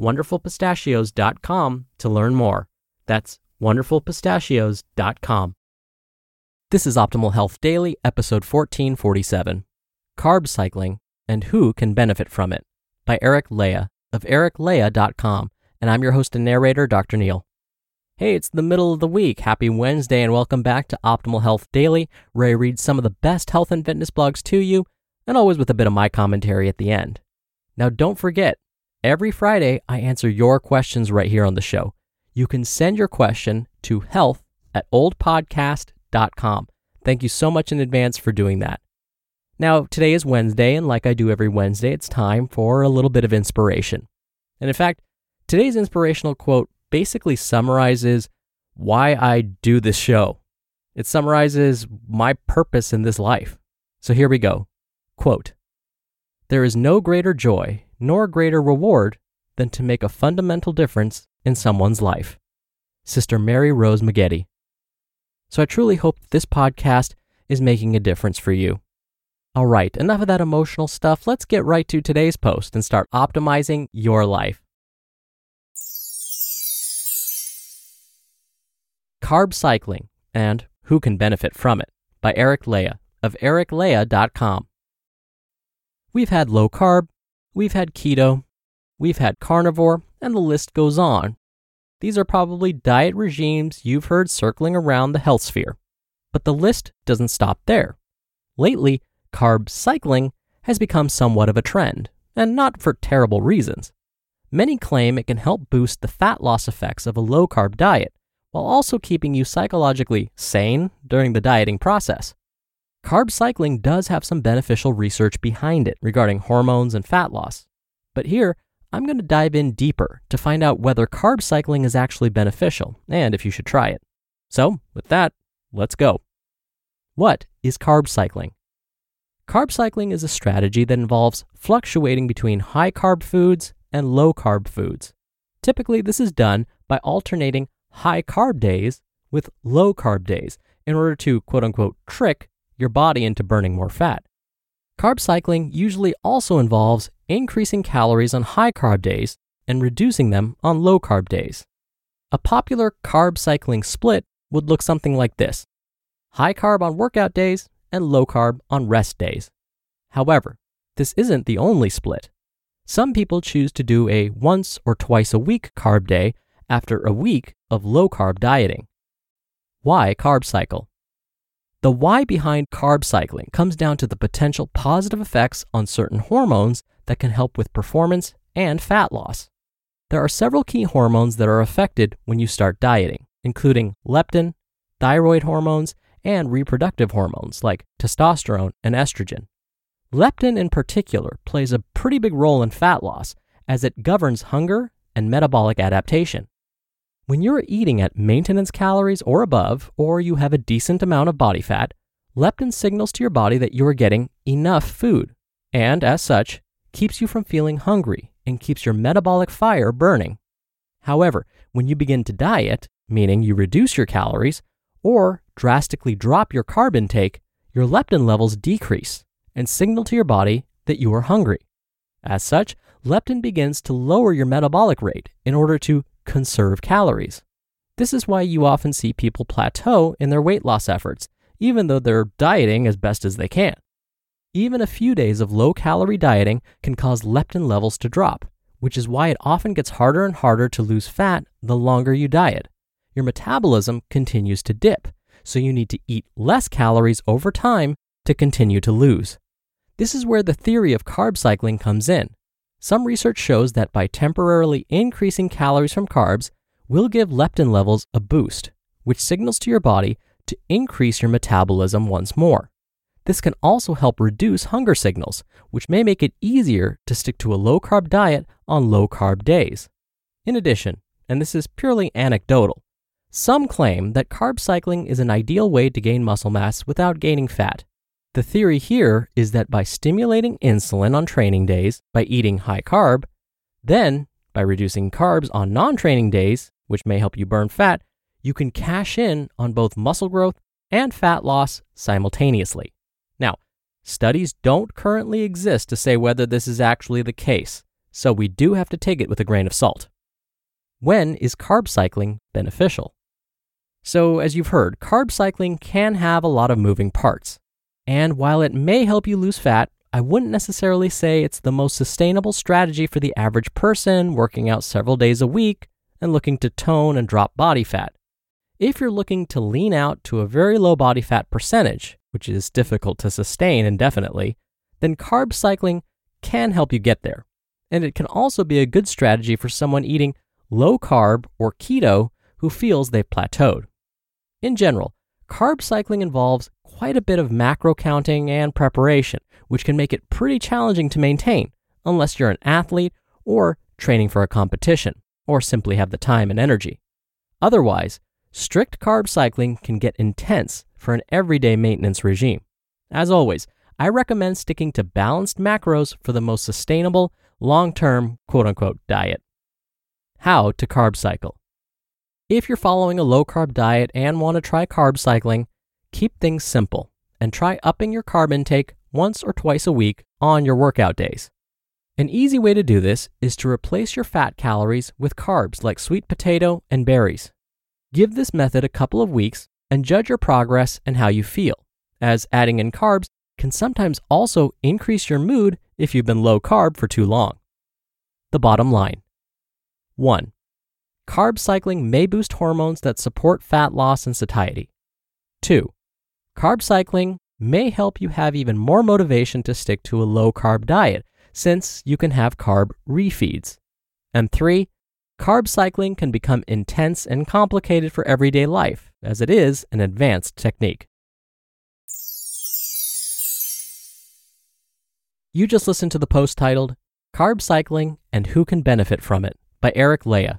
wonderfulpistachios.com to learn more. That's wonderfulpistachios.com. This is Optimal Health Daily, episode 1447 Carb Cycling and Who Can Benefit from It by Eric Leija of ericleija.com. And I'm your host and narrator, Dr. Neal. Hey, it's the middle of the week. Happy Wednesday, and welcome back to Optimal Health Daily, where I read some of the best health and fitness blogs to you, and always with a bit of my commentary at the end. Now, don't forget, every Friday I answer your questions right here on the show. You can send your question to health at oldpodcast.com. Thank you so much in advance for doing that. Now, today is Wednesday, and like I do every Wednesday, it's time for a little bit of inspiration. And in fact, today's inspirational quote basically summarizes why I do this show. It summarizes my purpose in this life. So here we go. Quote There is no greater joy nor greater reward than to make a fundamental difference in someone's life. Sister Mary Rose McGeady. So I truly hope this podcast is making a difference for you. All right, enough of that emotional stuff. Let's get right to today's post and start optimizing your life. Carb Cycling and Who Can Benefit from It by Eric Leija of ericleija.com. We've had low carb, we've had keto, we've had carnivore, and the list goes on. These are probably diet regimes you've heard circling around the health sphere. But the list doesn't stop there. Lately, carb cycling has become somewhat of a trend, and not for terrible reasons. Many claim it can help boost the fat loss effects of a low carb diet while also keeping you psychologically sane during the dieting process. Carb cycling does have some beneficial research behind it regarding hormones and fat loss. But here, I'm going to dive in deeper to find out whether carb cycling is actually beneficial and if you should try it. So, with that, let's go. What is carb cycling? Carb cycling is a strategy that involves fluctuating between high carb foods and low carb foods. Typically, this is done by alternating high carb days with low carb days in order to quote unquote trick your body into burning more fat. Carb cycling usually also involves increasing calories on high carb days and reducing them on low carb days. A popular carb cycling split would look something like this high carb on workout days and low carb on rest days. However, this isn't the only split. Some people choose to do a once or twice a week carb day after a week of low carb dieting. Why carb cycle? The why behind carb cycling comes down to the potential positive effects on certain hormones that can help with performance and fat loss. There are several key hormones that are affected when you start dieting, including leptin, thyroid hormones, and reproductive hormones like testosterone and estrogen. Leptin, in particular, plays a pretty big role in fat loss as it governs hunger and metabolic adaptation. When you're eating at maintenance calories or above, or you have a decent amount of body fat, leptin signals to your body that you are getting enough food, and as such, keeps you from feeling hungry and keeps your metabolic fire burning. However, when you begin to diet, meaning you reduce your calories or drastically drop your carb intake, your leptin levels decrease and signal to your body that you are hungry. As such, leptin begins to lower your metabolic rate in order to conserve calories. This is why you often see people plateau in their weight loss efforts, even though they're dieting as best as they can. Even a few days of low calorie dieting can cause leptin levels to drop, which is why it often gets harder and harder to lose fat the longer you diet. Your metabolism continues to dip, so you need to eat less calories over time to continue to lose. This is where the theory of carb cycling comes in. Some research shows that by temporarily increasing calories from carbs will give leptin levels a boost, which signals to your body to increase your metabolism once more. This can also help reduce hunger signals, which may make it easier to stick to a low carb diet on low carb days. In addition, and this is purely anecdotal, some claim that carb cycling is an ideal way to gain muscle mass without gaining fat. The theory here is that by stimulating insulin on training days by eating high carb, then by reducing carbs on non training days, which may help you burn fat, you can cash in on both muscle growth and fat loss simultaneously. Now, studies don't currently exist to say whether this is actually the case, so we do have to take it with a grain of salt. When is carb cycling beneficial? So, as you've heard, carb cycling can have a lot of moving parts. And while it may help you lose fat, I wouldn't necessarily say it's the most sustainable strategy for the average person working out several days a week and looking to tone and drop body fat. If you're looking to lean out to a very low body fat percentage, which is difficult to sustain indefinitely, then carb cycling can help you get there. And it can also be a good strategy for someone eating low carb or keto who feels they've plateaued. In general, carb cycling involves quite a bit of macro counting and preparation, which can make it pretty challenging to maintain unless you're an athlete or training for a competition, or simply have the time and energy. Otherwise, strict carb cycling can get intense for an everyday maintenance regime. As always, I recommend sticking to balanced macros for the most sustainable, long term, quote unquote, diet. How to carb cycle. If you're following a low carb diet and want to try carb cycling, keep things simple and try upping your carb intake once or twice a week on your workout days. An easy way to do this is to replace your fat calories with carbs like sweet potato and berries. Give this method a couple of weeks and judge your progress and how you feel, as adding in carbs can sometimes also increase your mood if you've been low carb for too long. The bottom line 1. Carb cycling may boost hormones that support fat loss and satiety. 2. Carb cycling may help you have even more motivation to stick to a low carb diet since you can have carb refeeds. And 3. Carb cycling can become intense and complicated for everyday life, as it is an advanced technique. You just listened to the post titled Carb Cycling and Who Can Benefit from It by Eric Leija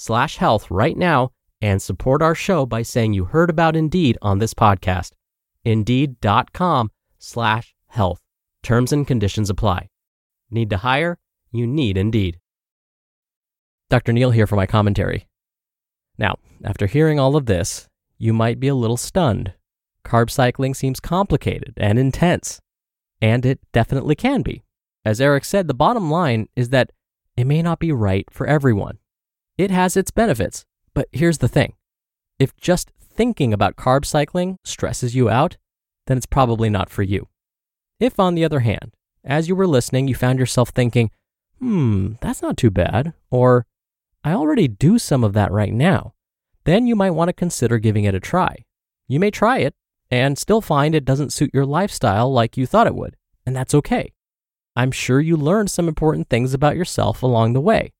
slash health right now and support our show by saying you heard about Indeed on this podcast. Indeed.com slash health. Terms and conditions apply. Need to hire? You need Indeed. Dr. Neal here for my commentary. Now, after hearing all of this, you might be a little stunned. Carb cycling seems complicated and intense, and it definitely can be. As Eric said, the bottom line is that it may not be right for everyone. It has its benefits, but here's the thing if just thinking about carb cycling stresses you out, then it's probably not for you. If, on the other hand, as you were listening, you found yourself thinking, hmm, that's not too bad, or I already do some of that right now, then you might want to consider giving it a try. You may try it and still find it doesn't suit your lifestyle like you thought it would, and that's okay. I'm sure you learned some important things about yourself along the way.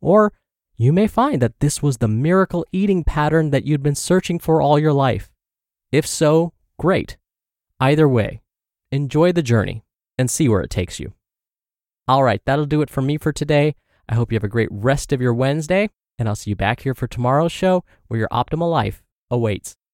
Or you may find that this was the miracle eating pattern that you'd been searching for all your life. If so, great. Either way, enjoy the journey and see where it takes you. All right, that'll do it for me for today. I hope you have a great rest of your Wednesday, and I'll see you back here for tomorrow's show where your optimal life awaits.